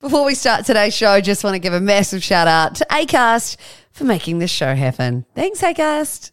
Before we start today's show, just want to give a massive shout out to ACAST for making this show happen. Thanks, ACAST.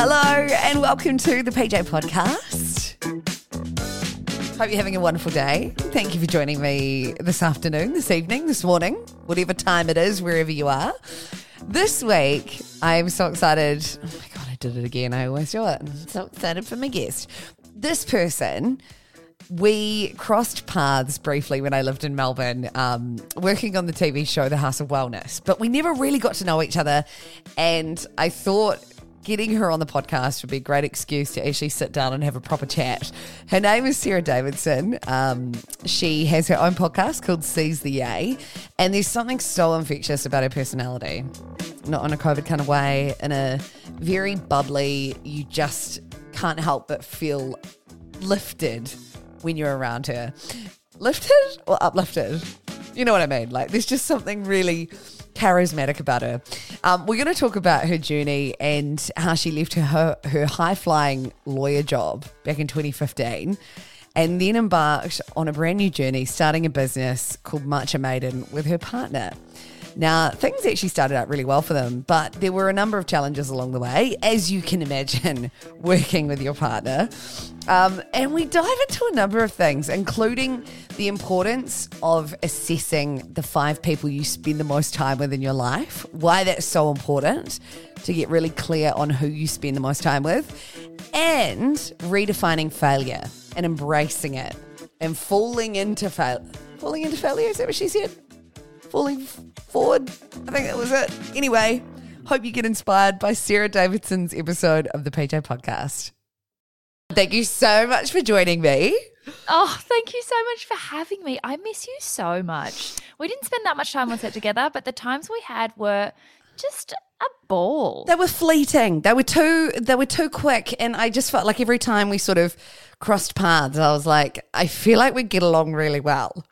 Hello, and welcome to the PJ Podcast. Hope you're having a wonderful day. Thank you for joining me this afternoon, this evening, this morning, whatever time it is, wherever you are. This week, I am so excited. Oh my God, I did it again. I always do it. So excited for my guest. This person we crossed paths briefly when I lived in Melbourne, um, working on the TV show The House of Wellness, but we never really got to know each other. And I thought getting her on the podcast would be a great excuse to actually sit down and have a proper chat. Her name is Sarah Davidson. Um, she has her own podcast called Seize the Yay, and there's something so infectious about her personality. Not in a COVID kind of way, in a very bubbly, you just can't help but feel lifted when you're around her. Lifted or uplifted? You know what I mean? Like, there's just something really charismatic about her. Um, we're going to talk about her journey and how she left her, her, high flying lawyer job back in 2015 and then embarked on a brand new journey, starting a business called Matcha Maiden with her partner. Now, things actually started out really well for them, but there were a number of challenges along the way, as you can imagine, working with your partner. Um, and we dive into a number of things, including the importance of assessing the five people you spend the most time with in your life, why that's so important to get really clear on who you spend the most time with, and redefining failure and embracing it and falling into fail falling into failure. Is that what she said? Falling forward. I think that was it. Anyway, hope you get inspired by Sarah Davidson's episode of the PJ podcast. Thank you so much for joining me. Oh, thank you so much for having me. I miss you so much. We didn't spend that much time on set together, but the times we had were just a ball. They were fleeting. They were too they were too quick and I just felt like every time we sort of crossed paths, I was like, I feel like we get along really well.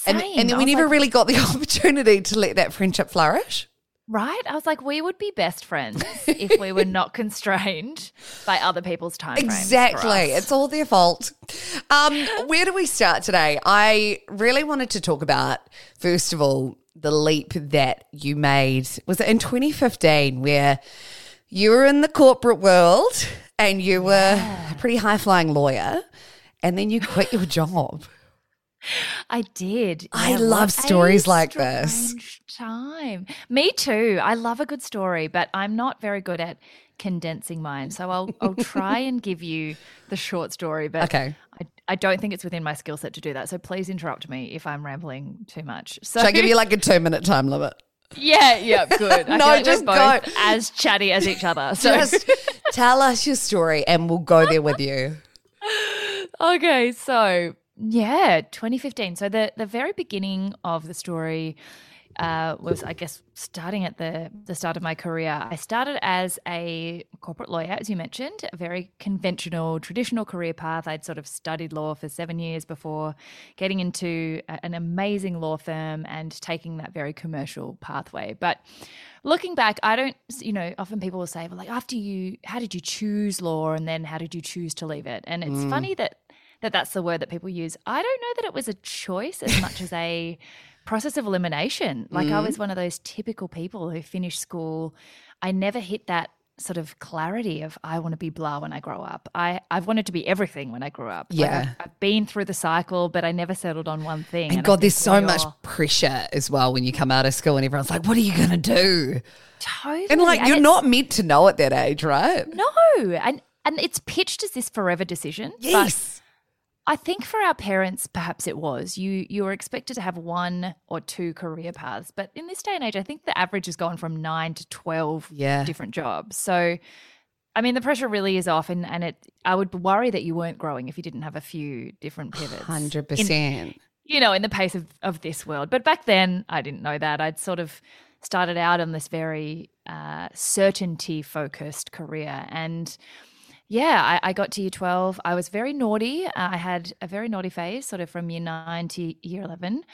Same. And, and then we never like, really got the opportunity to let that friendship flourish. Right? I was like, we would be best friends if we were not constrained by other people's time Exactly. It's all their fault. Um, where do we start today? I really wanted to talk about, first of all, the leap that you made. Was it in 2015 where you were in the corporate world and you were a pretty high flying lawyer and then you quit your job? I did. I Yeah, love stories like this. Time. Me too. I love a good story, but I'm not very good at condensing mine. So I'll I'll try and give you the short story, but Okay. I, I don't think it's within my skill set to do that. So please interrupt me if I'm rambling too much. So Should I give you like a two minute time limit? yeah, yeah, good. I No, like just both go. as chatty as each other. So Just tell us your story and we'll go there with you. okay, so yeah, 2015. So the the very beginning of the story uh, was, I guess, starting at the the start of my career. I started as a corporate lawyer, as you mentioned, a very conventional, traditional career path. I'd sort of studied law for seven years before getting into a- an amazing law firm and taking that very commercial pathway. But looking back, I don't, you know, often people will say, well, like, after you, how did you choose law and then how did you choose to leave it? And it's funny that that that's the word that people use. I don't know that it was a choice as much as a process of elimination. Like I was mm-hmm. one of those typical people who finished school. I never hit that sort of clarity of I want to be blah when I grow up. I I've wanted to be everything when I grew up. Like, Yeah. I've, I've been through the cycle, but I never settled on one thing. And I God, there's so much pressure as well when you come out of school and everyone's like, what are you going to do? totally. And like, you're not meant to know at that age, right? No, and and it's pitched as this forever decision. Yes. I think for our parents, perhaps it was. You you were expected to have one or two career paths, but in this day and age, I think the average has gone from nine to twelve Yeah. different jobs. So, I mean, the pressure really is off, and and it. I would worry that you weren't growing if you didn't have a few different pivots. 100%. you know, in the pace of, of this world. But back then, I didn't know that. I'd sort of started out on this very uh, certainty focused career. And yeah, I, I got to year 12. I was very naughty. Uh, I had a very naughty phase, sort of from year nine to year 11,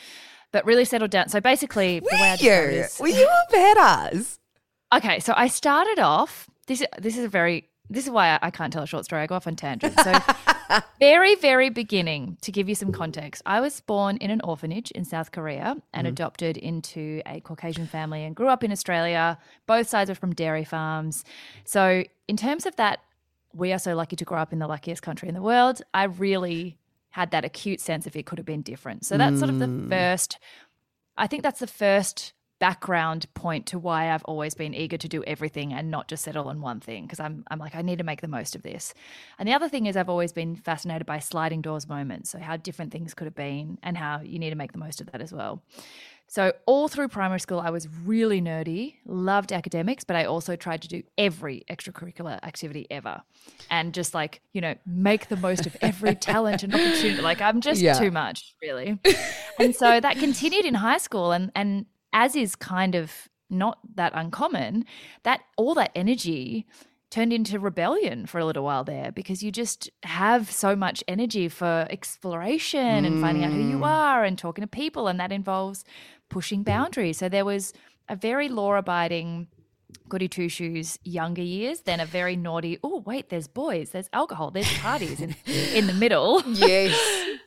but really settled down. So basically, the way I Were you? is- Were you a badass? Okay, so I started off. This this is a very this is why I, I can't tell a short story. I go off on tangents. So very very beginning to give you some context. I was born in an orphanage in South Korea and adopted into a Caucasian family and grew up in Australia. Both sides were from dairy farms. So in terms of that, we are so lucky to grow up in the luckiest country in the world. I really had that acute sense if it could have been different. So that's sort of the hmm. first I think that's the first background point to why I've always been eager to do everything and not just settle on one thing because I'm I'm like I need to make the most of this. And the other thing is I've always been fascinated by sliding doors moments, so how different things could have been and how you need to make the most of that as well. So all through primary school I was really nerdy, loved academics, but I also tried to do every extracurricular activity ever. And just like, you know, make the most of every talent and opportunity. Like I'm just Yeah. too much, really. and so that continued in high school and and as is kind of not that uncommon, that all that energy turned into rebellion for a little while there because you just have so much energy for exploration and finding out who you mm. are and talking to people and that involves pushing boundaries. So there was a very law abiding goody two shoes younger years, then a very naughty, oh wait, there's boys, there's alcohol, there's parties in, in the middle. Yes.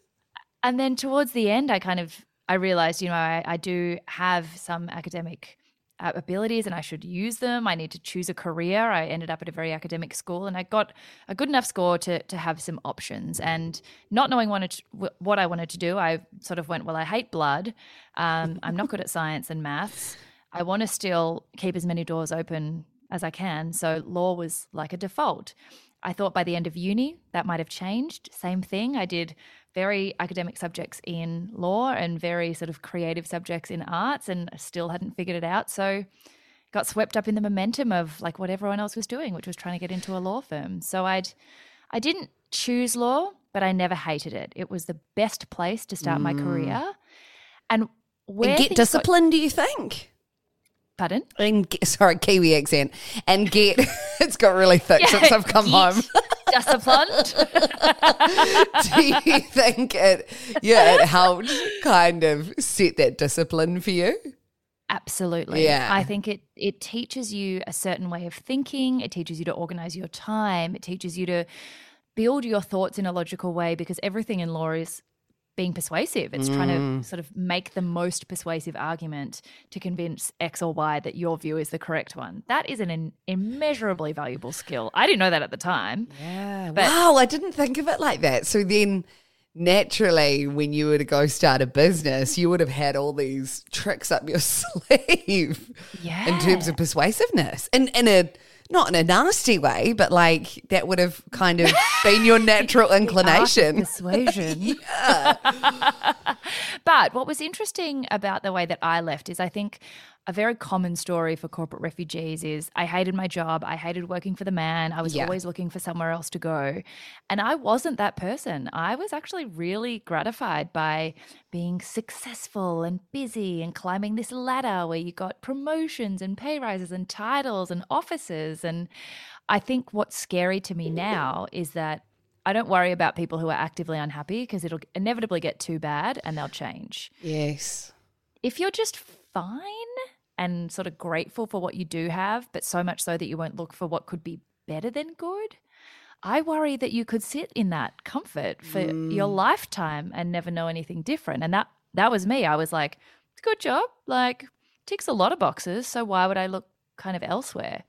and then towards the end i kind of i realized you know i, I do have some academic abilities and i should use them. I need to choose a career. I ended up at a very academic school and i got a good enough score to to have some options. And not knowing wanted what i wanted to do i sort of went well i hate blood. Um, i'm not good at science and maths. I want to still keep as many doors open as i can. So law was like a default. I thought by the end of uni that might have changed. Same thing. I did very academic subjects in law and very sort of creative subjects in arts and still hadn't figured it out. So got swept up in the momentum of like what everyone else was doing, which was trying to get into a law firm. So I'd I didn't choose law, but I never hated it. It was the best place to start my mm. career. And where and get things got- discipline, do you think? pardon? And get, sorry, Kiwi accent. And get, it's got really thick since I've come Get home. Disciplined. do you think it, yeah, it helped kind of set that discipline for you? Absolutely. Yeah. I think it it teaches you a certain way of thinking. It teaches you to organize your time. It teaches you to build your thoughts in a logical way because everything in law is being persuasive. It's trying Mm. to sort of make the most persuasive argument to convince X or Y that your view is the correct one. That is an in, immeasurably valuable skill. I didn't know that at the time. Yeah. But- wow, I didn't think of it like that. So then naturally when you were to go start a business, you would have had all these tricks up your sleeve Yeah. in terms of persuasiveness. And in a not in a nasty way, but like that would have kind of been your natural inclination. persuasion. but what was interesting about the way that I left is I think a very common story for corporate refugees is I hated my job. I hated working for the man. I was Yeah. always looking for somewhere else to go. And I wasn't that person. I was actually really gratified by being successful and busy and climbing this ladder where you got promotions and pay rises and titles and offices. And I think what's scary to me now is that I don't worry about people who are actively unhappy because it'll inevitably get too bad and they'll change. Yes. If you're just fine and sort of grateful for what you do have, but so much so that you won't look for what could be better than good, I worry that you could sit in that comfort for Mm. your lifetime and never know anything different. And that that was me. I was like, good job. Like ticks a lot of boxes, so why would I look kind of elsewhere?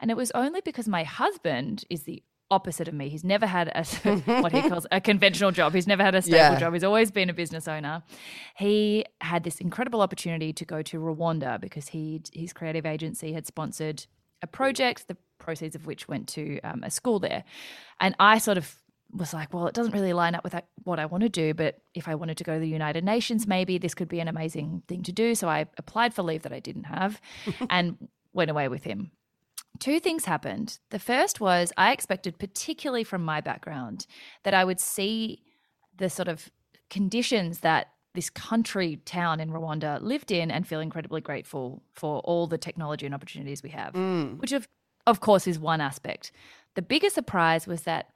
And it was only because my husband is the opposite of me. He's never had a what he calls a conventional job. He's never had a stable Yeah. job. He's always been a business owner. He had this incredible opportunity to go to Rwanda because he his creative agency had sponsored a project, the proceeds of which went to um, a school there. And I sort of was like, well, it doesn't really line up with what I want to do, but if I wanted to go to the United Nations, maybe this could be an amazing thing to do. So I applied for leave that I didn't have and went away with him. Two things happened. The first was I expected, particularly from my background, that I would see the sort of conditions that this country town in Rwanda lived in and feel incredibly grateful for all the technology and opportunities we have, mm. which of of course is one aspect. The bigger surprise was that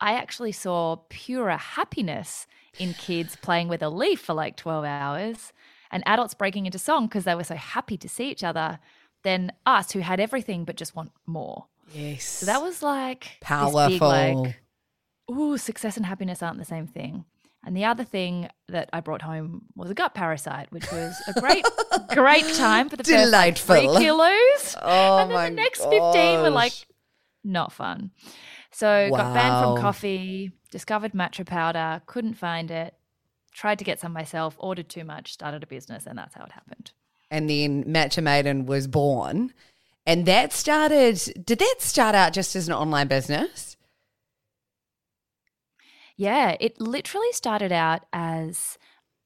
I actually saw purer happiness in kids playing with a leaf for like 12 hours and adults breaking into song because they were so happy to see each other than us who had everything but just want more. Yes. So that was like powerful. big, like, ooh, success and happiness aren't the same thing. And the other thing that I brought home was a gut parasite, which was a great, great time for the first like, three kilos. oh and then my the next 15 were like, not fun. So got banned from coffee, discovered matcha powder, couldn't find it, tried to get some myself, ordered too much, started a business, and that's how it happened. And then Matcha Maiden was born. And that started, did that start out just as an online business? Yeah, it literally started out as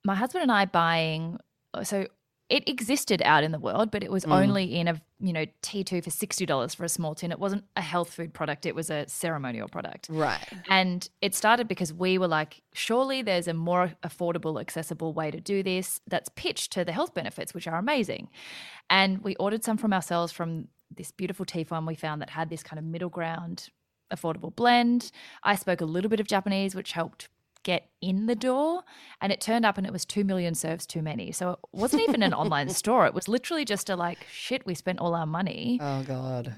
my husband and I buying. So it existed out in the world, but it was mm. only in a you know T2 for sixty dollars for a small tin. It wasn't a health food product; it was a ceremonial product. Right. And it started because we were like, surely there's a more affordable, accessible way to do this that's pitched to the health benefits, which are amazing. And we ordered some from ourselves from this beautiful tea farm we found that had this kind of middle ground, affordable blend. I spoke a little bit of Japanese, which helped get in the door. And it turned up and it was 2 million serves too many. So it wasn't even an online store. It was literally just a like, shit, we spent all our money Oh, God.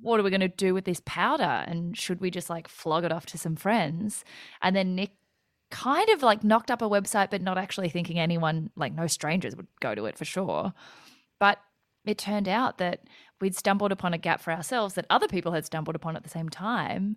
what are we going to do with this powder? And should we just like flog it off to some friends? And then Nick kind of like knocked up a website, but not actually thinking anyone, like no strangers would go to it for sure. But it turned out that we'd stumbled upon a gap for ourselves that other people had stumbled upon at the same time.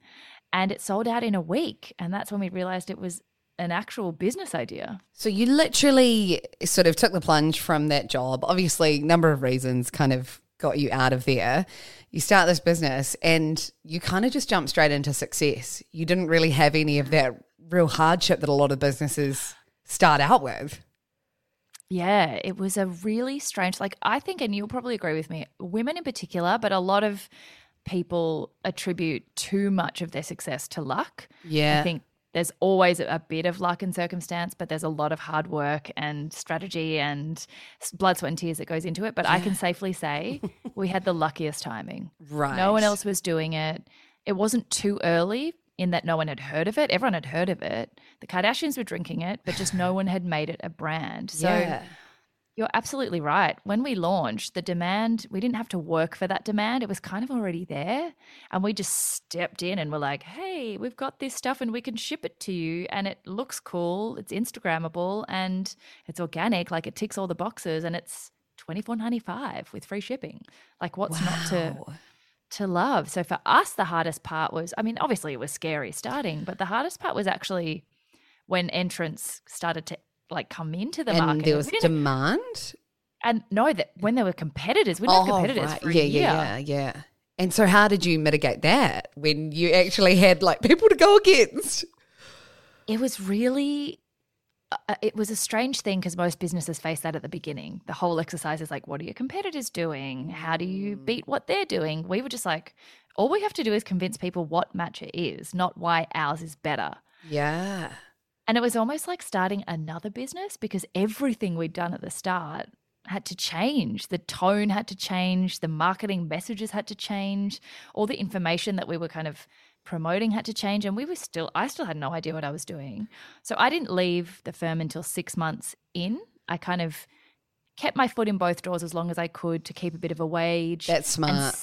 And it sold out in a week. And that's when we realized it was an actual business idea. So you literally sort of took the plunge from that job. Obviously, number of reasons kind of got you out of there. You start this business and you kind of just jump straight into success. You didn't really have any of that real hardship that a lot of businesses start out with. Yeah, it was a really strange, like, I think, and you'll probably agree with me, women in particular, but a lot of people attribute too much of their success to luck. Yeah. I think there's always a bit of luck and circumstance, but there's a lot of hard work and strategy and blood, sweat, and tears that goes into it. But I can safely say we had the luckiest timing. Right. No one else was doing it. It wasn't too early in that no one had heard of it. Everyone had heard of it. The Kardashians were drinking it, but just no one had made it a brand. So yeah. You're absolutely right. When we launched, the demand, we didn't have to work for that demand. It was kind of already there. And we just stepped in and were like, hey, we've got this stuff and we can ship it to you. And it looks cool. It's Instagrammable and it's organic. Like it ticks all the boxes and it's twenty four ninety five with free shipping. Like what's not to to love. So for us, the hardest part was, I mean, obviously it was scary starting, but the hardest part was actually when entrants started to like come into the and market. there was demand. and no, that when there were competitors, we didn't have competitors right. for a yeah, year. yeah, yeah, yeah. And so, how did you mitigate that when you actually had like people to go against? It was really, uh, it was a strange thing because most businesses face that at the beginning. The whole exercise is like, what are your competitors doing? How do you Mm. beat what they're doing? We were just like, all we have to do is convince people what matcha is, not why ours is better. Yeah. And it was almost like starting another business because everything we'd done at the start had to change. The tone had to change. The marketing messages had to change. All the information that we were kind of promoting had to change. And we were still, I still had no idea what I was doing. So I didn't leave the firm until six months in. I kind of kept my foot in both doors as long as I could to keep a bit of a wage. That's smart.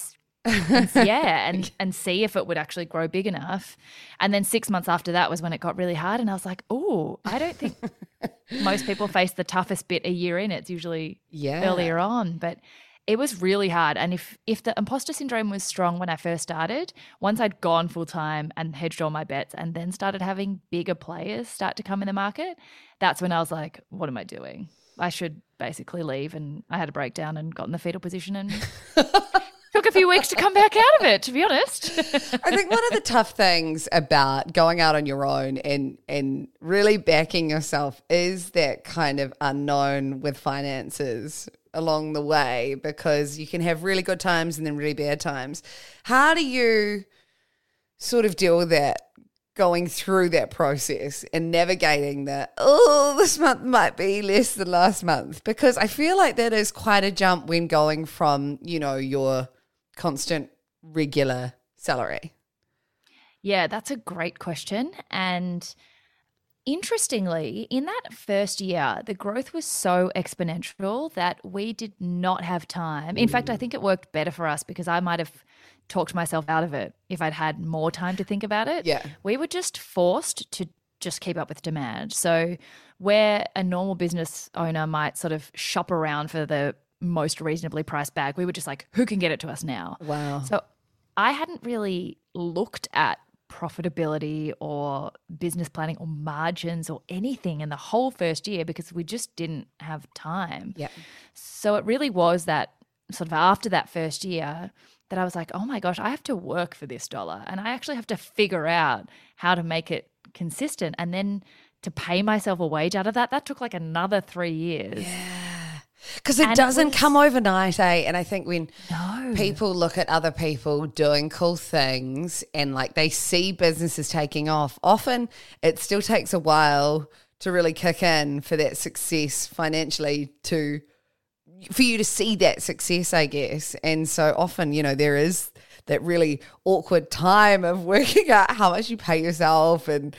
And yeah, and and see if it would actually grow big enough. And then six months after that was when it got really hard, and I was like, oh, I don't think most people face the toughest bit a year in. It's usually Yeah. earlier on, but it was really hard. And if if the imposter syndrome was strong when I first started, once I'd gone full time and hedged all my bets, and then started having bigger players start to come in the market, that's when I was like, what am I doing? I should basically leave. And I had a breakdown and got in the fetal position and. A few weeks to come back out of it, to be honest. I think one of the tough things about going out on your own and and really backing yourself is that kind of unknown with finances along the way because you can have really good times and then really bad times. How do you sort of deal with that going through that process and navigating that oh this month might be less than last month because I feel like that is quite a jump when going from, you know, your constant regular salary. Yeah, that's a great question. And interestingly, in that first year, the growth was so exponential that we did not have time. In fact, I mm. think it worked better for us because I might have talked myself out of it if I'd had more time to think about it. Yeah. We were just forced to just keep up with demand. So, where a normal business owner might sort of shop around for the most reasonably priced bag, we were just like, who can get it to us now? Wow. So I hadn't really looked at profitability or business planning or margins or anything in the whole first year because we just didn't have time. Yeah. So it really was that sort of after that first year that I was like, oh my gosh, I have to work for this dollar and I actually have to figure out how to make it consistent. And then to pay myself a wage out of that, that took like another three years. Because it And doesn't was- come overnight, eh? And I think when No. people look at other people doing cool things and like they see businesses taking off, often it still takes a while to really kick in for that success financially to for you to see that success, I guess. And so often, you know, there is that really awkward time of working out how much you pay yourself and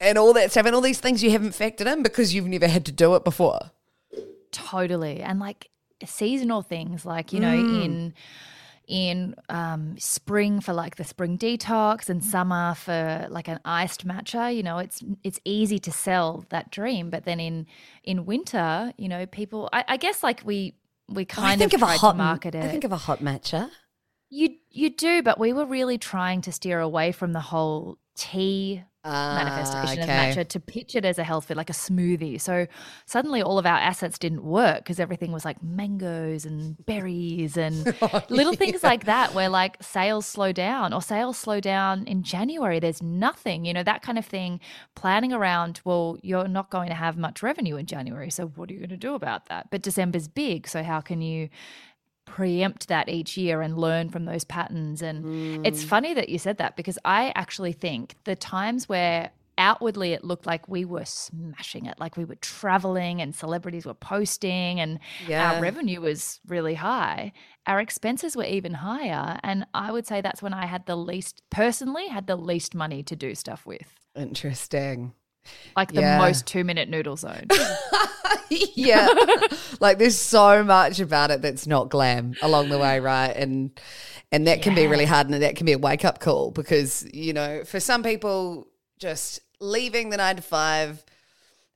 and all that stuff and all these things you haven't factored in because you've never had to do it before. Totally. And like seasonal things like, you know, in in um, spring for like the spring detox and summer for like an iced matcha, you know, it's it's easy to sell that dream. But then in in winter, you know, people I, I guess like we we kind I think of, of, a tried hot to market it. I think of a hot matcha. you you do, but we were really trying to steer away from the whole tea Ah, manifestation okay. of matcha to pitch it as a health food, like a smoothie. So suddenly all of our assets didn't work because everything was like mangoes and berries and Oh, little things like that where like sales slow down or sales slow down in January. There's nothing, you know, that kind of thing. Planning around, well, you're not going to have much revenue in January. So what are you going to do about that? But December's big. So how can you preempt that each year and learn from those patterns. And it's mm. funny that you said that because I actually think the times where outwardly it looked like we were smashing it, like we were traveling and celebrities were posting and Yeah. our revenue was really high, our expenses were even higher. And I would say that's when I had the least, personally, had the least money to do stuff with. Interesting. Like the Yeah. most two minute noodle zone. yeah. like there's so much about it that's not glam along the way, right? And and that can be really hard and that can be a wake up call because, you know, for some people just leaving the 9 to 5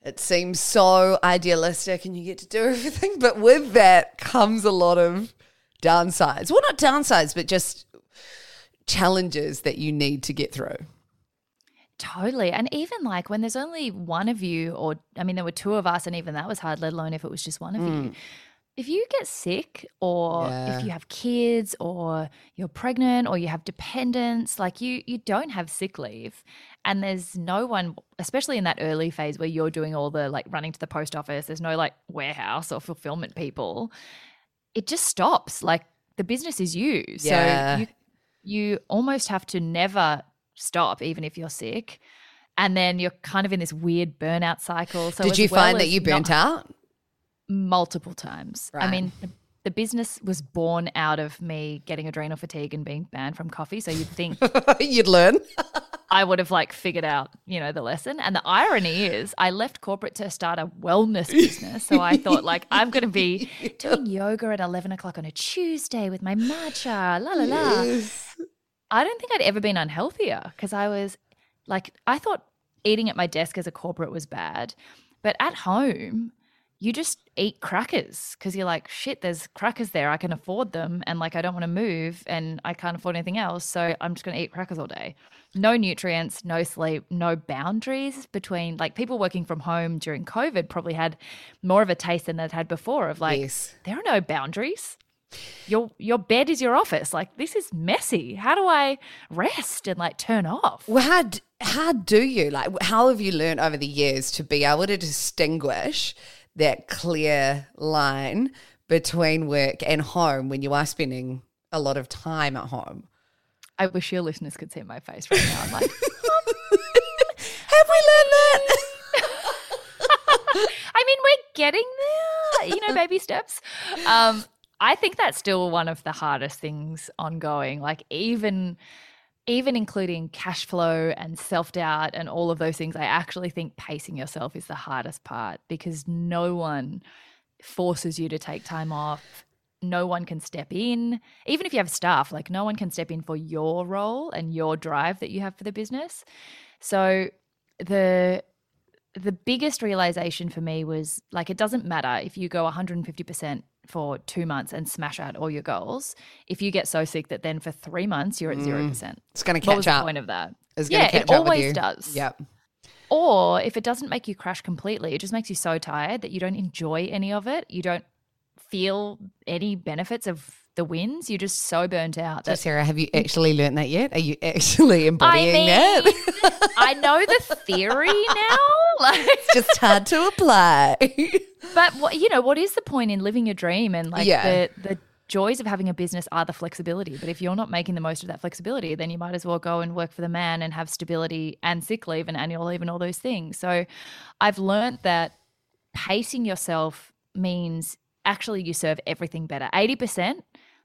it seems so idealistic and you get to do everything, but with that comes a lot of downsides. Well, not downsides, but just challenges that you need to get through. Totally. And even like when there's only one of you, or I mean, there were two of us, and even that was hard, let alone if it was just one of you. Mm. If you get sick, or Yeah. if you have kids, or you're pregnant, or you have dependents, like you, you don't have sick leave. And there's no one, especially in that early phase where you're doing all the like running to the post office, there's no like warehouse or fulfillment people. It just stops. Like the business is you. Yeah. So you you almost have to never stop, even if you're sick. And then you're kind of in this weird burnout cycle. So Did you well find that you burnt out? multiple times? I mean, the, the business was born out of me getting adrenal fatigue and being banned from coffee. So you'd think You'd learn. I would have like figured out, you know, the lesson. And the irony is, I left corporate to start a wellness business. So I thought, like, I'm going to be doing yoga at 11 o'clock on a Tuesday with my matcha, la la la. Yes. I don't think I'd ever been unhealthier because I was like, I thought eating at my desk as a corporate was bad. But at home, you just eat crackers because you're like, shit, there's crackers there. I can afford them. And like, I don't want to move and I can't afford anything else. So I'm just going to eat crackers all day. No nutrients, no sleep, no boundaries between like people working from home during COVID probably had more of a taste than they'd had before of like, Yes. there are no boundaries. Your your bed is your office. Like this is messy. How do I rest and like turn off? Well, how d- how do you like? How have you learned over the years to be able to distinguish that clear line between work and home when you are spending a lot of time at home? I wish your listeners could see my face right now. I'm like, Have we learned that? I mean, we're getting there, you know, baby steps. Um, I think that's still one of the hardest things ongoing. Like even even including cash flow and self-doubt and all of those things, I actually think pacing yourself is the hardest part because no one forces you to take time off. No one can step in. Even if you have staff, like no one can step in for your role and your drive that you have for the business. So the the biggest realization for me was like it doesn't matter if you go 150% for two months and smash out all your goals. If you get so sick that then for three months you're at mm. zero percent. It's going to catch What was catch the point of that? It's going Yeah, to it up always does. Yep. Or if it doesn't make you crash completely, it just makes you so tired that you don't enjoy any of it. You don't feel any benefits of the wins. You're just so burnt out So Sarah, have you actually learned that yet? Are you actually embodying I that? I know the theory now. Like it's just hard to apply. But what you know, what is the point in living your dream and like Yeah. the the joys of having a business are the flexibility. But if you're not making the most of that flexibility, then you might as well go and work for the man and have stability and sick leave and annual leave and all those things. So I've learned that pacing yourself means actually you serve everything better. 80%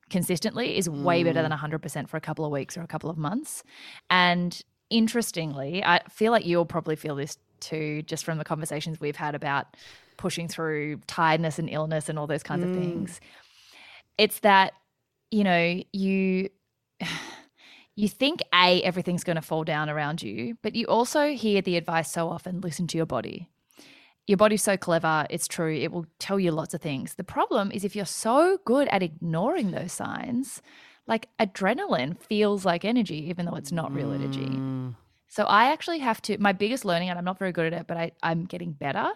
consistently is way better than mm. 100% for a couple of weeks or a couple of months. And interestingly, I feel like you'll probably feel this too, just from the conversations we've had about pushing through tiredness and illness and all those kinds of mm. things. It's that, you know, you. You think A, everything's going to fall down around you, but you also hear the advice so often listen to your body your body's so clever, it's true, it will tell you lots of things. The problem is if you're so good at ignoring those signs, like adrenaline feels like energy, even though it's not real energy. Mm. So I actually have to, my biggest learning, and I'm not very good at it, but I, I'm getting better,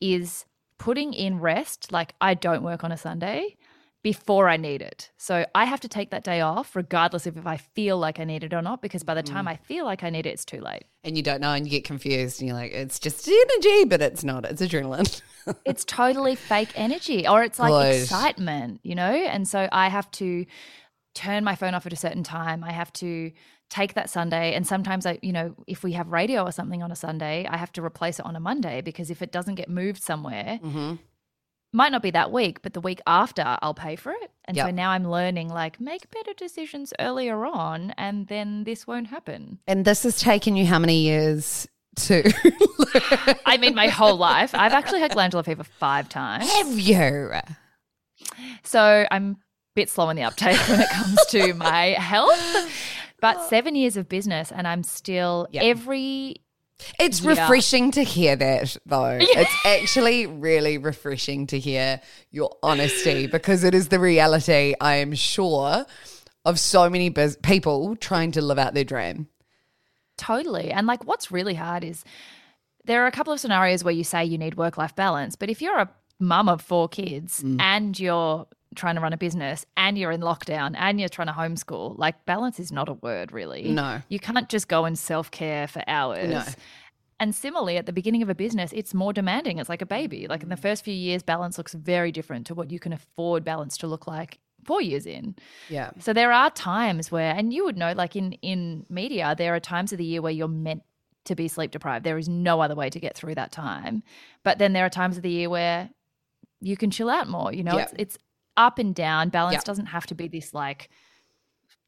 is putting in rest. Like I don't work on a Sunday before I need it. So I have to take that day off, regardless of if I feel like I need it or not, because by the time mm. I feel like I need it, it's too late. and you don't know and you get confused and you're like, it's just energy, but it's not. It's adrenaline. it's totally fake energy or it's like Right. excitement, you know? And so I have to turn my phone off at a certain time. I have to take that Sunday and sometimes I, you know, if we have radio or something on a Sunday, I have to replace it on a Monday because if it doesn't get moved somewhere, mm-hmm. might not be that week, but the week after I'll pay for it. And so now I'm learning like make better decisions earlier on and then this won't happen. And this has taken you how many years to I mean my whole life. I've actually had glandular fever 5 times. have you? So I'm a bit slow on the uptake when it comes to my health. But seven years of business, and I'm still Yep. every. It's Yeah. refreshing to hear that, though. It's actually really refreshing to hear your honesty because it is the reality, I am sure, of so many bus- people trying to live out their dream. Totally. And like what's really hard is there are a couple of scenarios where you say you need work life balance, but if you're a mum of four kids Mm. and you're trying to run a business and you're in lockdown and you're trying to homeschool, like balance is not a word really. No. You can't just go and self care for hours. No. And similarly, at the beginning of a business, it's more demanding. It's like a baby. Like in the first few years, balance looks very different to what you can afford balance to look like four years in. Yeah. So there are times where, and you would know, like in in media, there are times of the year where you're meant to be sleep deprived. There is no other way to get through that time. But then there are times of the year where you can chill out more. You know, Yeah. it's it's up and down. Balance Yeah. doesn't have to be this like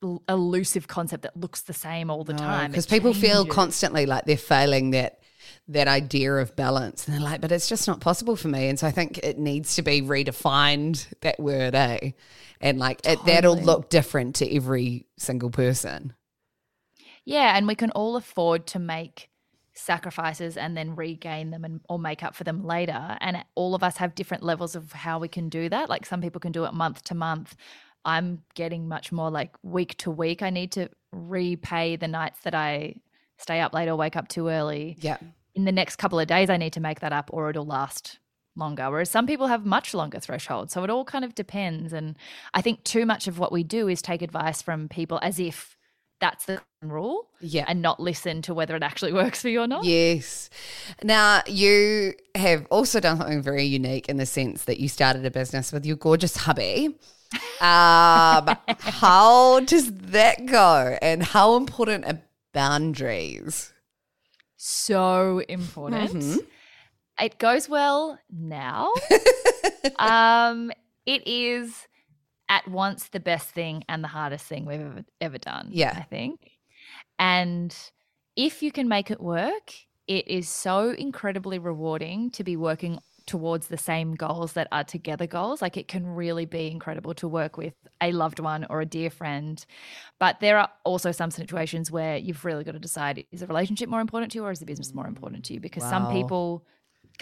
l- elusive concept that looks the same all the time. Because people feel constantly like they're failing that that idea of balance. And they're like, but it's just not possible for me. And so I think it needs to be redefined, that word, eh? And like it, that'll look different to every single person. Yeah, and we can all afford to make sacrifices and then regain them and or make up for them later. And all of us have different levels of how we can do that. Like some people can do it month to month. I'm getting much more like week to week. I need to repay the nights that I stay up late or wake up too early. Yeah. In the next couple of days, I need to make that up or it'll last longer. Whereas some people have much longer thresholds. So it all kind of depends. And I think too much of what we do is take advice from people as if that's the rule Yeah. and not listen to whether it actually works for you or not. Yes. Now, you have also done something very unique in the sense that you started a business with your gorgeous hubby. Um, how does that go? And how important are boundaries? So important. Mhm. It goes well now. um, it is at once the best thing and the hardest thing we've ever, ever done. Yeah. I think. And if you can make it work, it is so incredibly rewarding to be working towards the same goals that are together goals. Like it can really be incredible to work with a loved one or a dear friend. But there are also some situations where you've really got to decide is the relationship more important to you or is the business more important to you? Because some people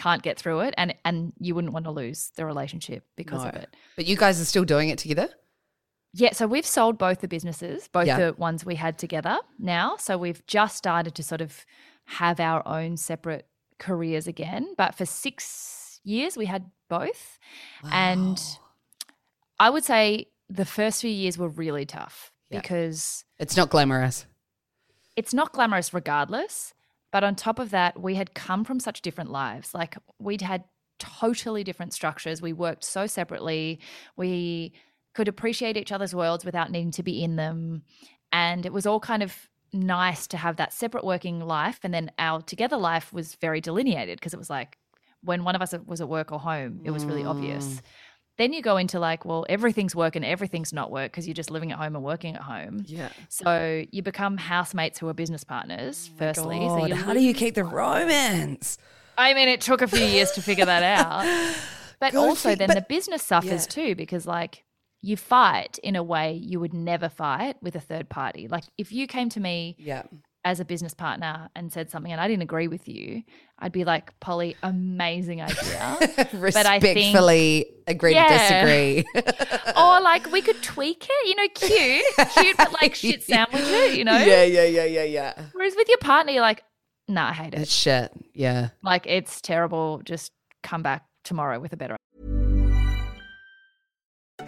can't get through it and and you wouldn't want to lose the relationship because of it. But you guys are still doing it together? Yeah, so we've sold both the businesses, both Yeah. the ones we had together now. So we've just started to sort of have our own separate careers again. But for six years, we had both. And I would say the first few years were really tough Yeah. because it's not glamorous. it's not glamorous regardless. But on top of that, we had come from such different lives. Like we'd had totally different structures. We worked so separately. We could appreciate each other's worlds without needing to be in them. And it was all kind of nice to have that separate working life. And then our together life was very delineated because it was like when one of us was at work or home, it was really obvious. Mm. Then you go into like, well, everything's work and everything's not work because you're just living at home and working at home. Yeah. So you become housemates who are business partners, oh firstly. so God, you how do you keep the romance? I mean, it took a few years to figure that out. But God, also, then but- the business suffers yeah. too because, like, you fight in a way you would never fight with a third party. Like, if you came to me Yeah. As a business partner and said something and I didn't agree with you, I'd be like, Polly, amazing idea. But I think- Respectfully agree Yeah. to disagree. or like we could tweak it, you know, cute, cute, but like shit sandwich it, you know? Yeah, yeah, yeah, yeah, yeah. Whereas with your partner, you're like, nah, I hate it. It's shit. Yeah. Like it's terrible. Just come back tomorrow with a better.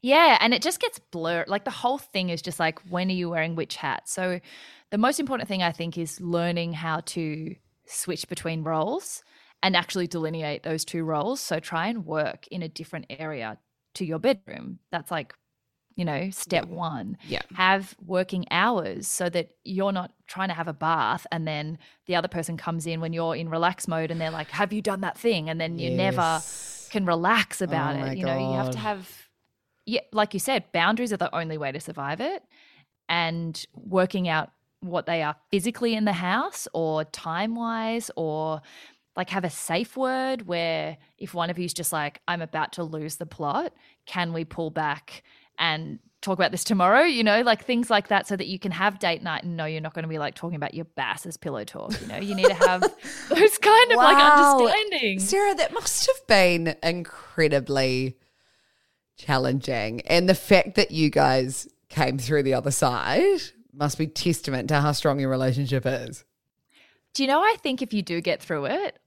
Yeah, and it just gets blurred. Like the whole thing is just like, when are you wearing which hat? So, the most important thing I think is learning how to switch between roles and actually delineate those two roles. So, try and work in a different area to your bedroom. That's like, you know, step one. Yeah. Have working hours so that you're not trying to have a bath and then the other person comes in when you're in relax mode and they're like, Have you done that thing? And then you never can relax about Oh it. You know, you have to have yeah, like you said, boundaries are the only way to survive it. And working out what they are physically in the house or time wise or like have a safe word where if one of you's just like I'm about to lose the plot, can we pull back and talk about this tomorrow? You know, like things like that, so that you can have date night and know you're not going to be like talking about your bass as pillow talk. You know, you need to have those kind of like understanding. Sarah, that must have been incredibly challenging. And the fact that you guys came through the other side must be testament to how strong your relationship is. Do you know? I think if you do get through it,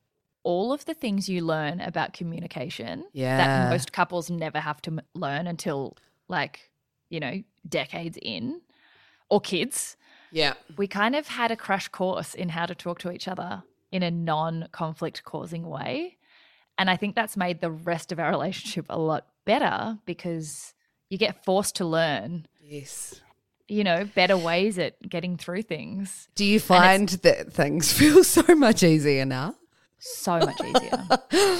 all of the things you learn about communication Yeah. that most couples never have to m- learn until like, you know, decades in or kids, Yeah. we kind of had a crash course in how to talk to each other in a non conflict causing way. And I think that's made the rest of our relationship a lot better because you get forced to learn, Yes. you know, better ways at getting through things. Do you find that things feel so much easier now? so much easier.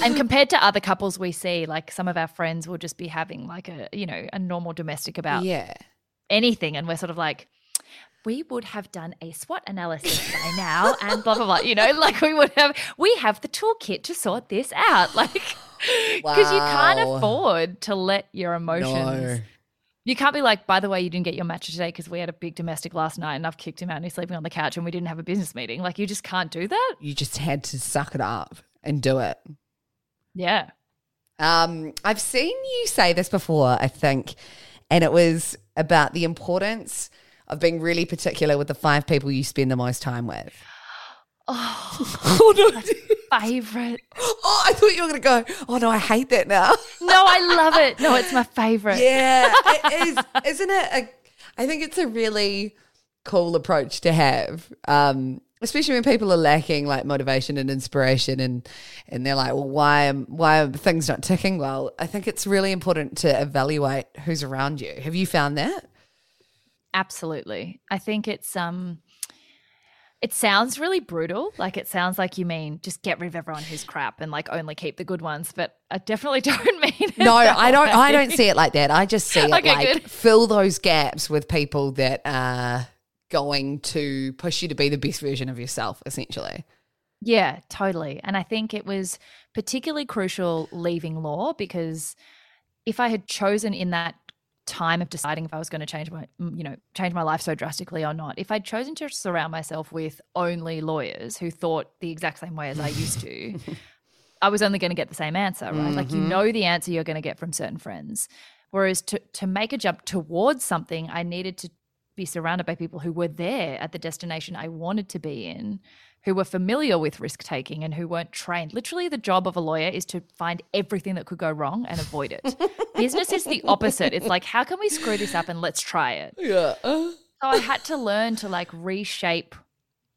and compared to other couples we see, like some of our friends will just be having like a, you know, a normal domestic about Yeah. anything. And we're sort of like, we would have done a SWOT analysis by now and blah, blah, blah. You know, like we would have, we have the toolkit to sort this out. Like, because you can't afford to let your emotions. No. You can't be like, by the way, you didn't get your matcha today because we had a big domestic last night and I've kicked him out and he's sleeping on the couch and we didn't have a business meeting. Like, you just can't do that. You just had to suck it up and do it. Yeah. Um, I've seen you say this before, I think, and it was about the importance of being really particular with the five people you spend the most time with. Oh, Oh no! favorite. Oh, I thought you were going to go. Oh no, I hate that now. No, I love it. No, it's my favorite. yeah, it is, isn't it? A, I think it's a really cool approach to have, um, especially when people are lacking like motivation and inspiration, and and they're like, well, why am why are things not ticking well? I think it's really important to evaluate who's around you. Have you found that? Absolutely. I think it's um it sounds really brutal. Like it sounds like you mean just get rid of everyone who's crap and like only keep the good ones, but I definitely don't mean it. No, I don't. I don't see it like that. I just see it Okay, like good. fill those gaps with people that are going to push you to be the best version of yourself. Essentially, Yeah, totally. And I think it was particularly crucial leaving law because if I had chosen in that time of deciding if I was going to change my, you know, change my life so drastically or not, if I'd chosen to surround myself with only lawyers who thought the exact same way as I used to, I was only going to get the same answer, right? Like you mm-hmm. know the answer you're going to get from certain friends. Whereas to to make a jump towards something, I needed to be surrounded by people who were there at the destination I wanted to be in, who were familiar with risk taking and who weren't trained. Literally, the job of a lawyer is to find everything that could go wrong and avoid it. Business is the opposite. It's like, how can we screw this up and let's try it? yeah. So I had to learn to like reshape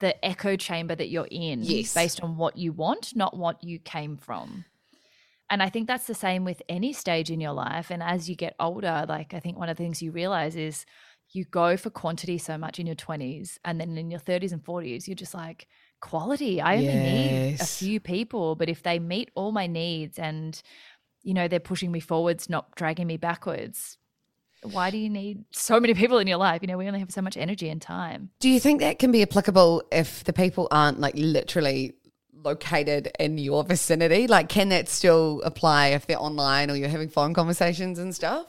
the echo chamber that you're in Yes. based on what you want, not what you came from. And I think that's the same with any stage in your life. And as you get older, like I think one of the things you realize is you go for quantity so much in your 20s. And then in your 30s and 40s, you're just like, quality. I only need a few people. But if they meet all my needs and, you know, they're pushing me forwards, not dragging me backwards, why do you need so many people in your life? You know, we only have so much energy and time. Do you think that can be applicable if the people aren't like literally located in your vicinity? Like, can that still apply if they're online or you're having phone conversations and stuff?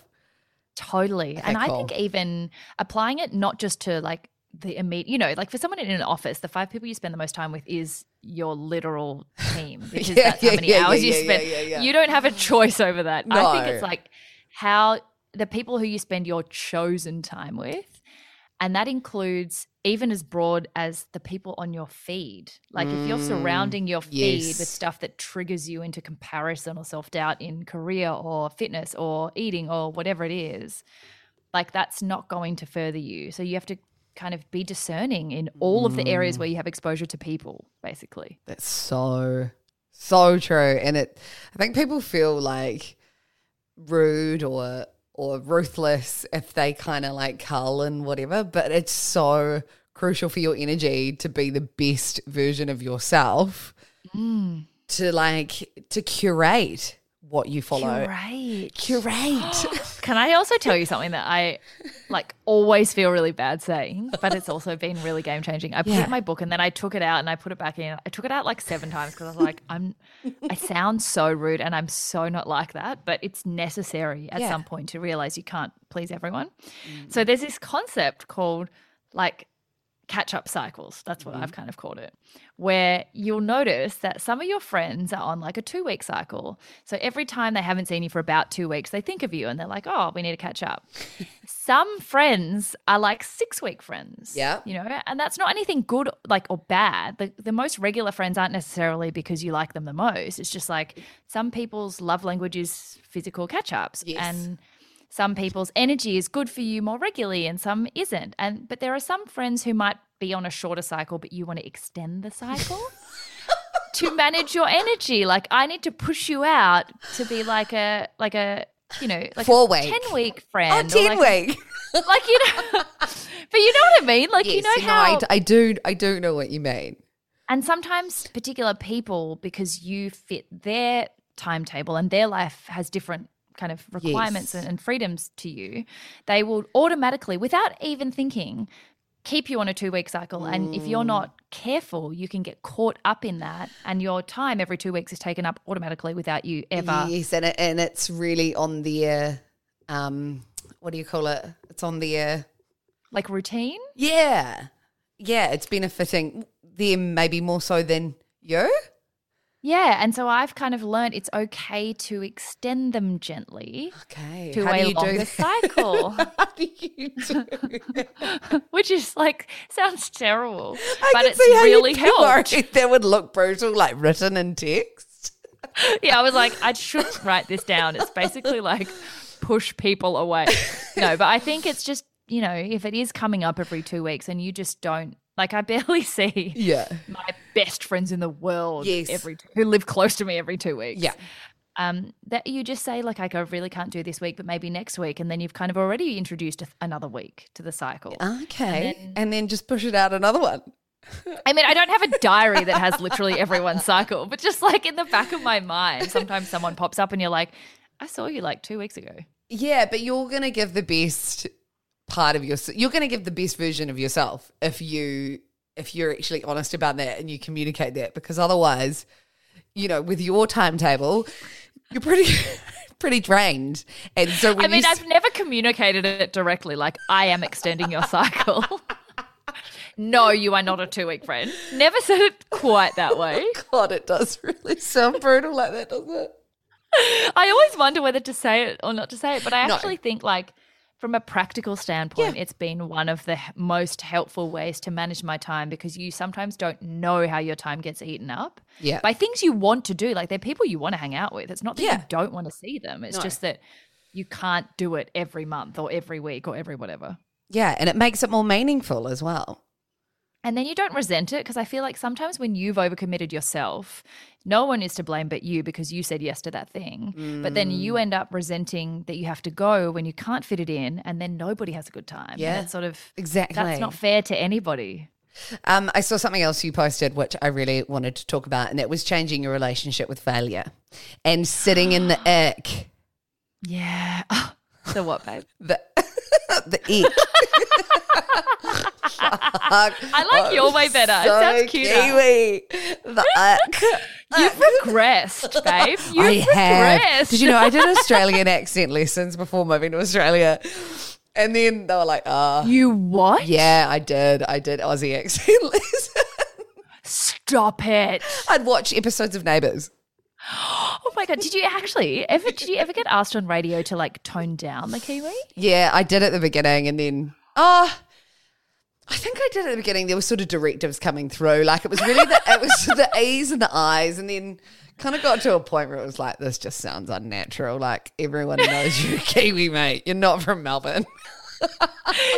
Totally. and I think even applying it not just to like the immediate, you know, like for someone in an office, the five people you spend the most time with is your literal team because Yeah, that's how yeah, many yeah, hours you spend. You don't have a choice over that. I think it's like how the people who you spend your chosen time with. And that includes even as broad as the people on your feed. Like if you're surrounding your feed Mm, yes. with stuff that triggers you into comparison or self doubt in career or fitness or eating or whatever it is, like that's not going to further you. So you have to kind of be discerning in all of the Mm. areas where you have exposure to people, basically. That's so so true, and it. I think people feel like rude or or ruthless if they kind of like cull and whatever, but it's so crucial for your energy to be the best version of yourself. To like to curate what you follow. Great. Curate. Can I also tell you something that I like always feel really bad saying, but it's also been really game changing. I put Yeah. my book and then I took it out and I put it back in. I took it out like seven times because I was like, I'm I sound so rude and I'm so not like that, but it's necessary at Yeah. some point to realize you can't please everyone. Mm. So there's this concept called like catch up cycles. That's what I've mm-hmm. kind of called it, where you'll notice that some of your friends are on like a two week cycle. So every time they haven't seen you for about two weeks, they think of you and they're like, oh, we need to catch up. some friends are like six week friends. Yeah. You know, and that's not anything good like or bad. The, the most regular friends aren't necessarily because you like them the most. It's just like some people's love language is physical catch ups. Yes. And some people's energy is good for you more regularly and some isn't and but there are some friends who might be on a shorter cycle but you want to extend the cycle to manage your energy like i need to push you out to be like a like a you know like Four oh, a week. 10 week oh, friend or 10 like, week. like you know but you know what i mean like you know Yes, how I, I do. I don't know what you mean. and sometimes particular people, because you fit their timetable and their life has different kind of requirements Yes. and, and freedoms to you, they will automatically, without even thinking, keep you on a two week cycle. And if you're Mm. not careful, you can get caught up in that. And your time every two weeks is taken up automatically without you ever. Yes, and it, and it's really on their um, what do you call it? It's on their Like routine. yeah, yeah. It's benefiting them maybe more so than you. Yeah. And so I've kind of learned it's okay to extend them gently Okay, to how a you do longer cycle. How do you do? which is like sounds terrible, I but it's really helped. That would look brutal, like written in text. Yeah, I was like, I should write this down. It's basically like push people away. No, but I think it's just you know if it is coming up every two weeks and you just don't like, I barely see Yeah, my best friends in the world Yes. every who live close to me every two weeks. yeah. um, that you just say like, I really can't do this week, but maybe next week, and then you've kind of already introduced a, another week to the cycle. Okay, and then, just push it out another one. I mean, I don't have a diary that has literally everyone's cycle, but just like in the back of my mind, sometimes someone pops up and you're like, I saw you like two weeks ago. Yeah, but you're going to give the best part of your you're going to give the best version of yourself if you if you're actually honest about that and you communicate that because otherwise, you know, with your timetable, you're pretty pretty drained. And so when I mean, you I've never communicated it directly, like, I am extending your cycle. no, you are not a two week friend. Never said it quite that oh way. God, it does really sound brutal like that, doesn't it? I always wonder whether to say it or not to say it, but I No. actually think like from a practical standpoint, it's been one of the most helpful ways to manage my time because you sometimes don't know how your time gets eaten up Yeah. by things you want to do. Like they're people you want to hang out with. It's not that Yeah. you don't want to see them. It's No. just that you can't do it every month or every week or every whatever. Yeah, and it makes it more meaningful as well. And then you don't resent it because I feel like sometimes when you've overcommitted yourself, no one is to blame but you because you said yes to that thing. But then Mm. you end up resenting that you have to go when you can't fit it in, and then nobody has a good time. And Yeah, sort of exactly. That's not fair to anybody. Um, I saw something else you posted, which I really wanted to talk about, and it was changing your relationship with failure and sitting in the ick. Yeah. so what, babe? The the ick. I like your way better. it So sounds cuter. Kiwi. The uh, ick. You've uh, regressed, babe. You've I have. regressed. Did you know I did Australian accent lessons before moving to Australia? And then they were like, oh, You what? yeah, I did. I did Aussie accent lessons. Stop it. I'd watch episodes of Neighbours. Oh my god. Did you actually ever did you ever get asked on radio to like tone down the Kiwi? Yeah, I did at the beginning, and then oh, I think I did at the beginning. There were sort of directives coming through, like it was really the it was the E's and the I's, and then kind of got to a point where it was like, this just sounds unnatural. Like everyone knows you're a Kiwi, mate. You're not from Melbourne.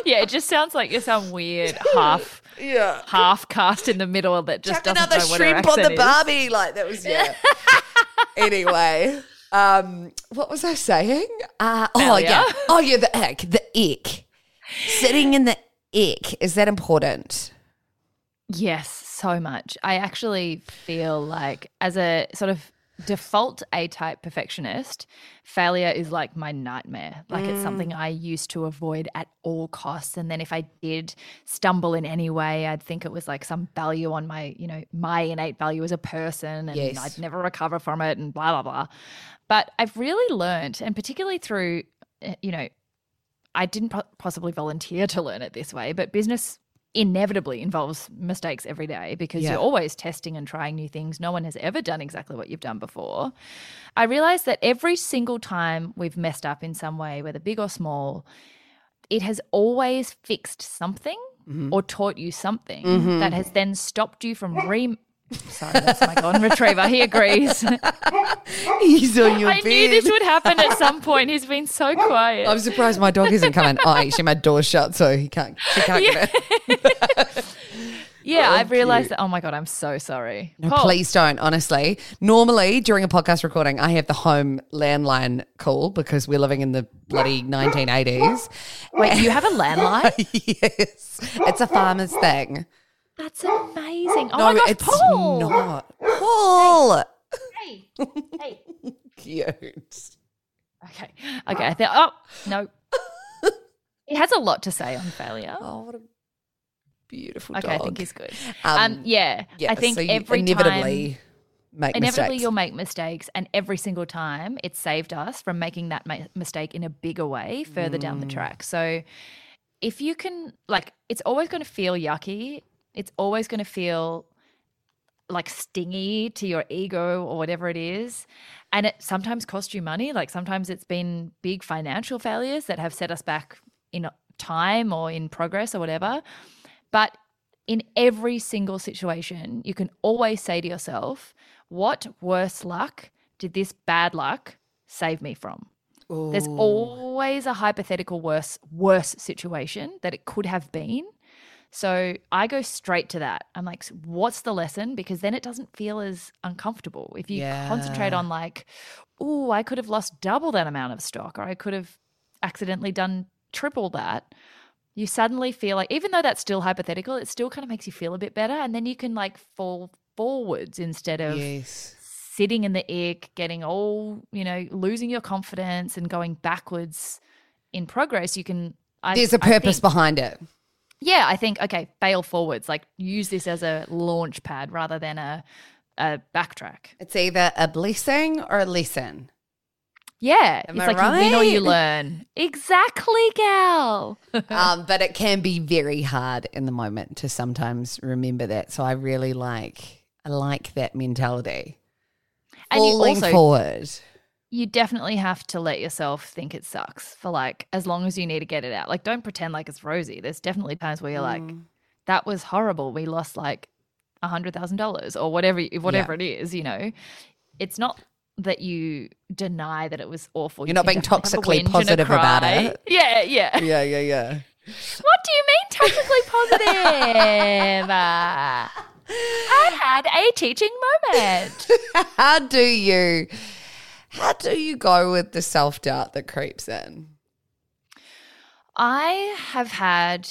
Yeah, it just sounds like you're some weird half Yeah. half cast in the middle that just Chuck doesn't another know what shrimp on the accent is. barbie. Like that was yeah. anyway, um, what was I saying? Uh, oh yeah, oh yeah, the ick, the ick. Sitting in the ick is that important? Yes, so much. I actually feel like as a sort of default A type perfectionist, failure is like my nightmare. Like it's something I used to avoid at all costs. And then if I did stumble in any way, I'd think it was like some value on my, you know, my innate value as a person and Yes. I'd never recover from it and blah, blah, blah. But I've really learned, and particularly through, uh, you know, I didn't po- possibly volunteer to learn it this way, but business inevitably involves mistakes every day because Yeah. you're always testing and trying new things. No one has ever done exactly what you've done before. I realized that every single time we've messed up in some way, whether big or small, it has always fixed something mm-hmm. or taught you something mm-hmm. that has then stopped you from re. Sorry, that's my golden retriever. He agrees. He's on your I knew this would happen at some point. He's been so quiet. I'm surprised my dog isn't coming. Oh, actually, my door's shut, so he can't. She can't get in. yeah, I've realized that. Oh my god, I'm so sorry. No, Paul, please don't. Honestly, normally during a podcast recording, I have the home landline call because we're living in the bloody 1980s. Wait, you have a landline? yes, it's a farmer's thing. That's amazing. Oh no, my gosh, it's Paul. not. Paul, Hey, hey. cute. Okay, okay. I. Oh no. He has a lot to say on failure. Oh, what a beautiful okay, dog. I think he's good. Um, Um, yeah, Yeah, I think so every inevitably time. make Inevitably, mistakes. you'll make mistakes, and every single time it saved us from making that ma- mistake in a bigger way further down the Mm. track. So, if you can, like, it's always going to feel yucky. It's always going to feel like stingy to your ego or whatever it is. And it sometimes costs you money. Like, sometimes it's been big financial failures that have set us back in time or in progress or whatever. But in every single situation, you can always say to yourself, what worse luck did this bad luck save me from? There's always a hypothetical worse worse situation that it could have been. So I go straight to that. I'm like, what's the lesson? Because then it doesn't feel as uncomfortable. If you concentrate on like, oh, I could have lost double that amount of stock, or I could have accidentally done triple that, you suddenly feel like, even though that's still hypothetical, it still kind of makes you feel a bit better. And then you can like fall forwards instead of yes. sitting in the ick, getting all, you know, losing your confidence and going backwards in progress. You can. I, There's a purpose think- behind it. Yeah, I think okay, fail forwards. Like use this as a launch pad rather than a a backtrack. It's either a blessing or a lesson. Yeah, Am it's I like you win or you learn. Exactly, gal. um, but it can be very hard in the moment to sometimes remember that. So I really like I like that mentality. And you also- forward. You definitely have to let yourself think it sucks for like as long as you need to get it out. Like don't pretend like it's rosy. There's definitely times where you're like, mm. that was horrible. We lost like a hundred thousand dollars or whatever whatever it is, you know. It's not that you deny that it was awful. You're You not being definitely have a toxically whinge and a positive about it. Yeah, yeah. Yeah, yeah, yeah. What do you mean toxically positive? I had a teaching moment. How do you how do you go with the self doubt that creeps in? I have had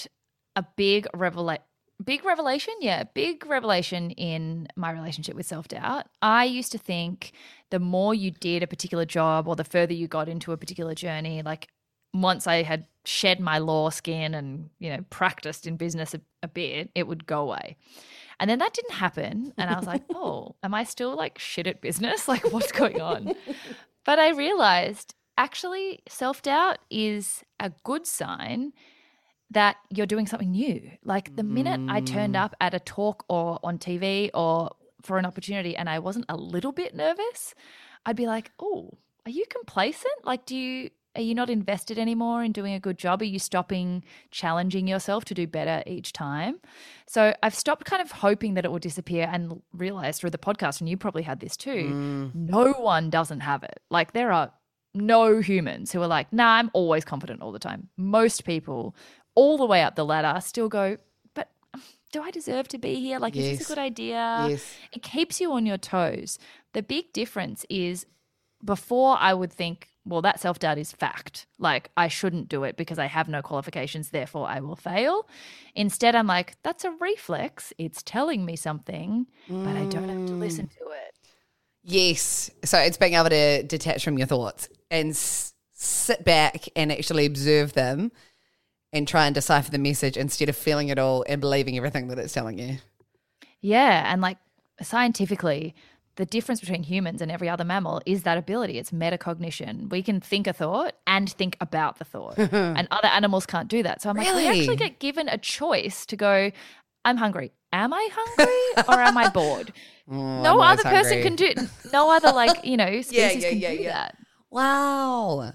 a big revela- big revelation, yeah, big revelation in my relationship with self-doubt. I used to think the more you did a particular job or the further you got into a particular journey, like once I had shed my law skin and, you know, practiced in business a, a bit, it would go away. And then that didn't happen. And I was like, oh, am I still like shit at business? Like, what's going on? But I realized actually self doubt is a good sign that you're doing something new. Like the minute I turned mm. up at a talk or on TV or for an opportunity and I wasn't a little bit nervous, I'd be like, oh, are you complacent? Like, do you. Are you not invested anymore in doing a good job? Are you stopping challenging yourself to do better each time? So I've stopped kind of hoping that it will disappear and realized through the podcast, and you probably had this too, mm. no one doesn't have it. Like there are no humans who are like, nah, I'm always confident all the time. Most people, all the way up the ladder, still go, but do I deserve to be here? Like, is this a good idea? Yes. It keeps you on your toes. The big difference is before I would think, well, that self doubt is fact. Like, I shouldn't do it because I have no qualifications, therefore I will fail. Instead, I'm like, that's a reflex. It's telling me something, but I don't have to mm. listen to it. Yes. So it's being able to detach from your thoughts and s- sit back and actually observe them and try and decipher the message instead of feeling it all and believing everything that it's telling you. Yeah, and like scientifically, the difference between humans and every other mammal is that ability. It's metacognition. We can think a thought and think about the thought, and other animals can't do that. So I'm like, we actually get given a choice to go. I'm hungry. Am I hungry or am I bored? no I'm other person hungry. can do. No other like you know species yeah, can yeah, do yeah. that. Wow.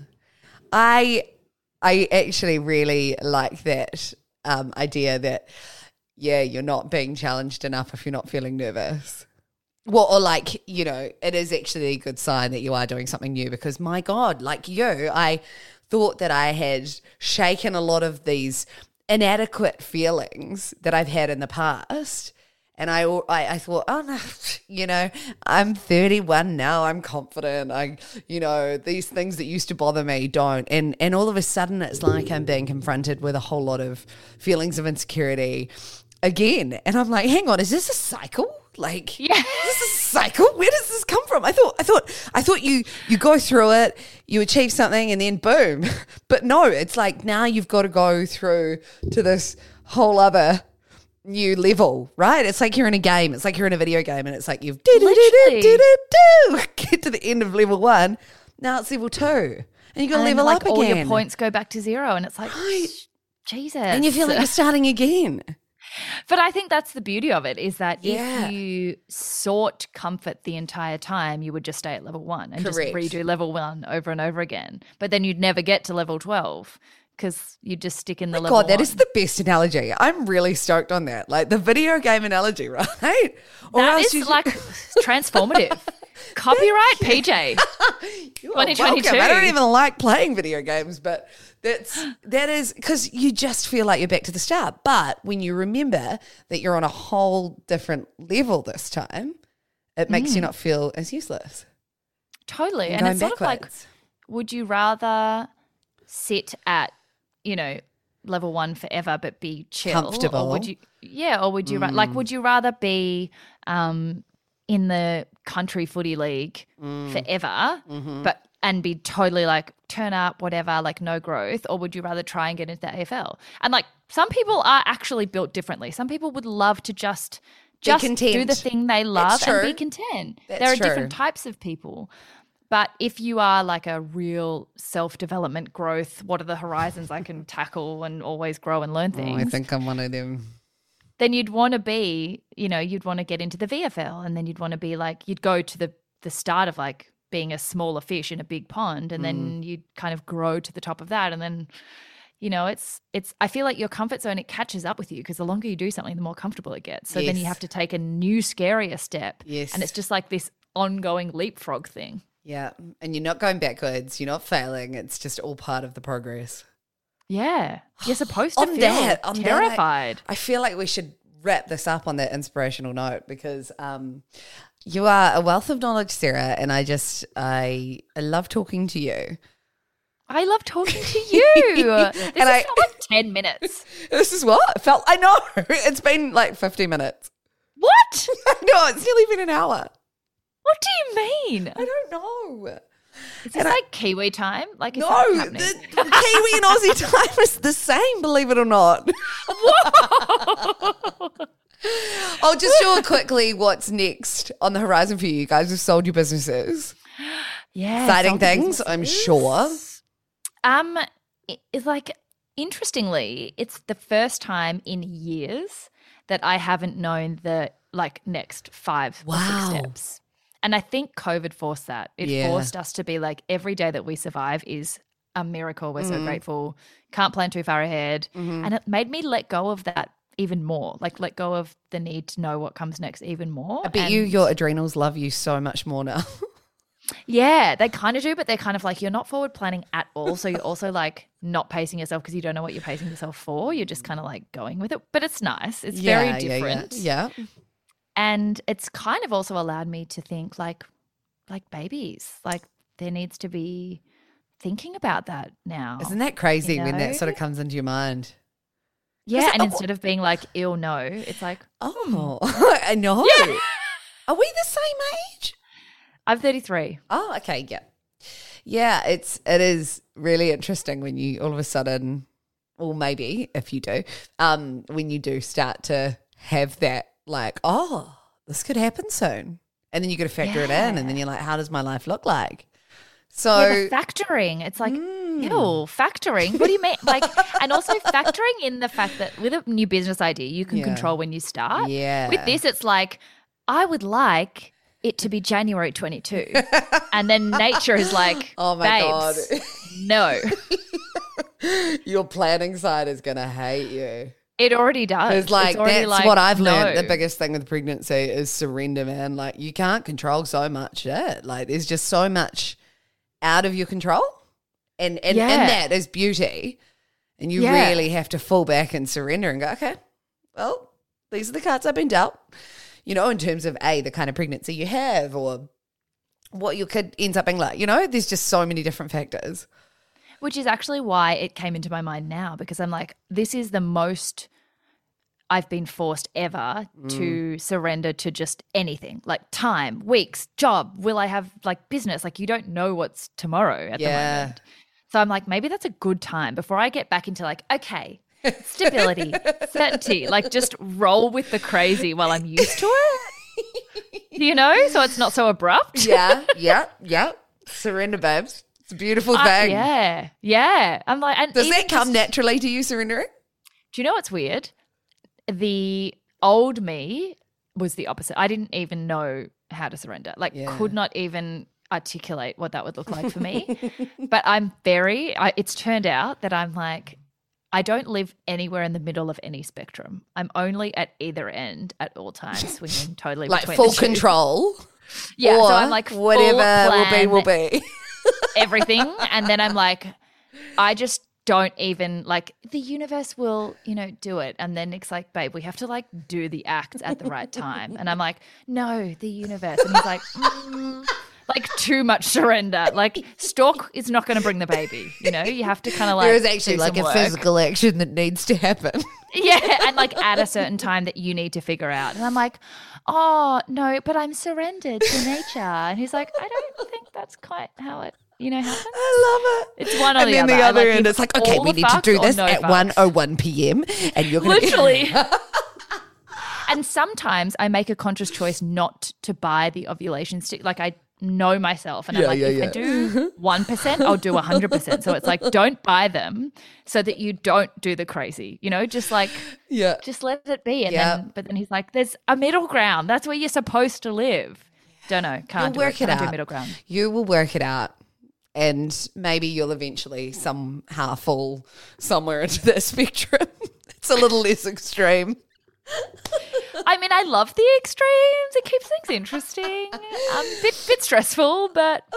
I I actually really like that um, idea that yeah, you're not being challenged enough if you're not feeling nervous. Well, or like, you know, it is actually a good sign that you are doing something new because my God, like you, I thought that I had shaken a lot of these inadequate feelings that I've had in the past. And I, I, I thought, oh no, you know, I'm 31 now. I'm confident. I, you know, these things that used to bother me don't. And and all of a sudden, it's like I'm being confronted with a whole lot of feelings of insecurity again. And I'm like, hang on, is this a cycle? Like, Yeah. is this a cycle? Where does this come from? I thought, I thought, I thought you you go through it, you achieve something, and then boom. But no, it's like now you've got to go through to this whole other new level, right? It's like you're in a game. It's like you're in a video game, and it's like you've get to the end of level one. Now it's level two, and you got to level like up again. all your points go back to zero, and it's like Right. Jesus. and you feel like you're starting again. But I think that's the beauty of it is that Yeah. if you sought comfort the entire time, you would just stay at level one and Correct. just redo level one over and over again. But then you'd never get to level 12 because you'd just stick in the level God, that one. is the best analogy. I'm really stoked on that. Like the video game analogy, right? Or That else is you- like transformative. Copyright PJ. You 2022. welcome. I don't even like playing video games, but that's that is because you just feel like you're back to the start. But when you remember that you're on a whole different level this time, it makes Mm. you not feel as useless. Totally. and it's sort of like, would you rather sit at, you know, level one forever but be chill? Comfortable. Or would you, yeah, or would you, ra- like, would you rather be um, in the country footy league forever, but, and be totally like, turn up, whatever, like no growth? Or would you rather try and get into the AFL? And like, some people are actually built differently. Some people would love to just, just do the thing they love and be content. That's there are true. different types of people. But if you are like a real self development growth, what are the horizons I can tackle and always grow and learn Oh, things? I think I'm one of them. then you'd want to be, you know, you'd want to get into the VFL and then you'd want to be like, you'd go to the, the start of like being a smaller fish in a big pond and Mm. then you'd kind of grow to the top of that. And then, you know, it's, it's, I feel like your comfort zone, it catches up with you because the longer you do something, the more comfortable it gets. So then you have to take a new, scarier step. Yes. And it's just like this ongoing leapfrog thing. Yeah, and you're not going backwards. You're not failing. It's just all part of the progress. Yeah. You're supposed to On feel that- on that, I- terrified. I feel like we should wrap this up on that inspirational note because um, you are a wealth of knowledge, Sarah, and I just I, I love talking to you. I love talking to you. this And is I- like 10 minutes. This is what it felt. I know it's been like 50 minutes. What? I know it's nearly been an hour. What do you mean? I don't know. Is this like Kiwi time? Like, No, the, Kiwi and Aussie time is the same, believe it or not. I'll just show quickly. What's next on the horizon for you guys? Who've sold your businesses. yeah. Exciting things, I'm sure. Um, it's like, interestingly, it's the first time in years that I haven't known the like next five Wow. six steps. And I think COVID forced that. It Yeah. forced us to be like, every day that we survive is a miracle. We're so Mm. grateful. Can't plan too far ahead. Mm-hmm. And it made me let go of that even more. Like, let go of the need to know what comes next even more. I bet you your adrenals love you so much more now. yeah, they kind of do, but they're kind of like you're not forward planning at all. So you're also like not pacing yourself because you don't know what you're pacing yourself for. You're just kind of like going with it. But it's nice. It's Yeah, very yeah, yeah. different. Yeah. And it's kind of also allowed me to think like like babies. Like there needs to be thinking about that now. Isn't that crazy You when that sort of comes into your mind? yeah, and oh, instead of being like ill no, it's like Oh, I know. Are we the same age? I'm 33. Oh, okay, yeah. Yeah, it's it is really interesting when you all of a sudden or maybe if you do, um, when you do start to have that like, oh, this could happen soon. And then you got to factor it in and then you're like, how does my life look like? So Yeah, the factoring. It's like, Mm. ew, factoring. What do you mean? Like, and also factoring in the fact that with a new business idea, you can Yeah. control when you start. Yeah. With this, it's like, I would like it to be January 22. and then nature is like, Oh my God. no. your planning side is gonna hate you. It already does. Because like already that's like, what I've learned. no. The biggest thing with pregnancy is surrender, man. Like you can't control so much shit. Like there's just so much out of your control, and and Yeah. and that is beauty. And you Yeah. really have to fall back and surrender and go, okay, well, these are the cards I've been dealt. You know, in terms of a the kind of pregnancy you have, or what your kid ends up being like. You know, there's just so many different factors. Which is actually why it came into my mind now because I'm like, this is the most I've been forced ever Mm. to surrender to just anything like time, weeks, job. Will I have like business? Like, you don't know what's tomorrow at the moment. So I'm like, maybe that's a good time before I get back into like, okay, stability, certainty, like just roll with the crazy while I'm used to it. You know, so it's not so abrupt. Yeah, yeah, yeah. Surrender, babes. It's a beautiful thing. yeah, yeah. I'm like, and Does that come just- naturally to you surrendering? Do you know what's weird? The old me was the opposite. I didn't even know how to surrender. Like, Yeah. could not even articulate what that would look like for me. but I'm very. I, it's turned out that I'm like. I don't live anywhere in the middle of any spectrum. I'm only at either end at all times, swinging totally Like full control. Yeah, or so I'm like whatever will be will be. everything. And then i'm like i just don't even like the universe will you know do it. And then it's like babe we have to like do the act at the right time. And i'm like no the universe. And he's like mm, like too much surrender like stalk is not going to bring the baby you know you have to kind of like there is actually like a work. physical action that needs to happen. yeah and like at a certain time that you need to figure out and i'm like oh no but i'm surrendered to nature and he's like i don't think that's quite how it you know happens I love it. It's one or and the then other. the other like end, it's like, okay, we need to do this no at fucks. 1.01 p.m. And you're going to Literally. and sometimes I make a conscious choice not to buy the ovulation stick. Like I know myself, and Yeah, I'm like, yeah, if yeah. I do one percent, I'll do hundred percent. So it's like, don't buy them, so that you don't do the crazy. You know, just like Yeah. just let it be. And then, but then he's like, there's a middle ground. That's where you're supposed to live. Don't know. Can't You'll work it Can't out. Middle ground. You will work it out. And maybe you'll eventually somehow fall somewhere into that spectrum. it's a little less extreme. I mean, I love the extremes. It keeps things interesting. Um, bit bit stressful, but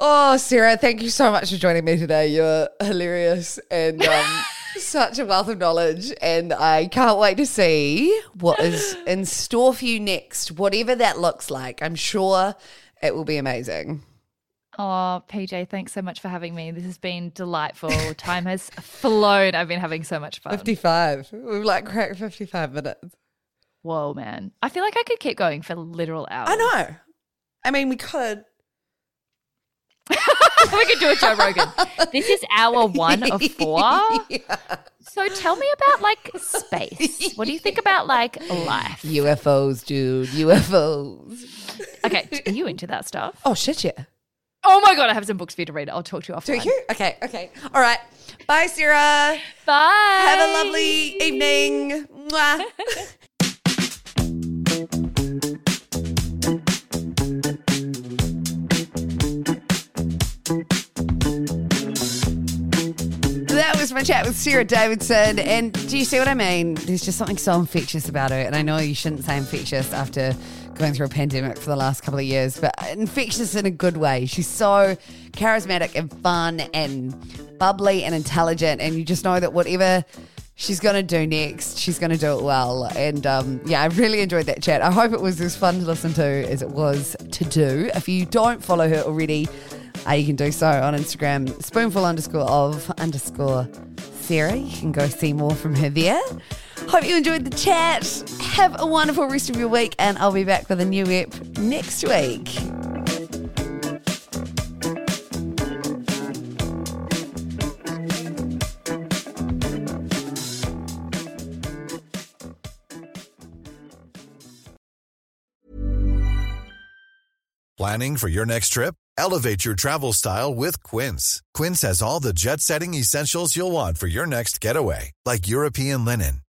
Oh, Sarah, thank you so much for joining me today. You're hilarious and um, such a wealth of knowledge. And I can't wait to see what is in store for you next, whatever that looks like. I'm sure it will be amazing. Oh, PJ, thanks so much for having me. This has been delightful. Time has flown. I've been having so much fun. 55. We've like cracked 55 minutes. Whoa, man. I feel like I could keep going for literal hours. I know. I mean, we could. we could do a Joe Rogan. This is hour one of four. So tell me about like space. What do you think about like life? UFOs, dude. UFOs. Okay, are you into that stuff? Oh, shit, yeah. Oh my god, I have some books for you to read. I'll talk to you Do you? Okay, okay. All right. Bye, Sarah. Bye. Have a lovely evening. Mwah. That was my chat with Sarah Davidson. And do you see what I mean? There's just something so infectious about her. And I know you shouldn't say infectious after going through a pandemic for the last couple of years, but infectious in a good way. She's so charismatic and fun and bubbly and intelligent. And you just know that whatever she's going to do next, she's going to do it well. And um, yeah, I really enjoyed that chat. I hope it was as fun to listen to as it was to do. If you don't follow her already, uh, you can do so on Instagram, spoonful underscore of underscore Sarah. You can go see more from her there. Hope you enjoyed the chat. Have a wonderful rest of your week, and I'll be back with a new ep next week. Planning for your next trip? Elevate your travel style with Quince. Quince has all the jet setting essentials you'll want for your next getaway, like European linen,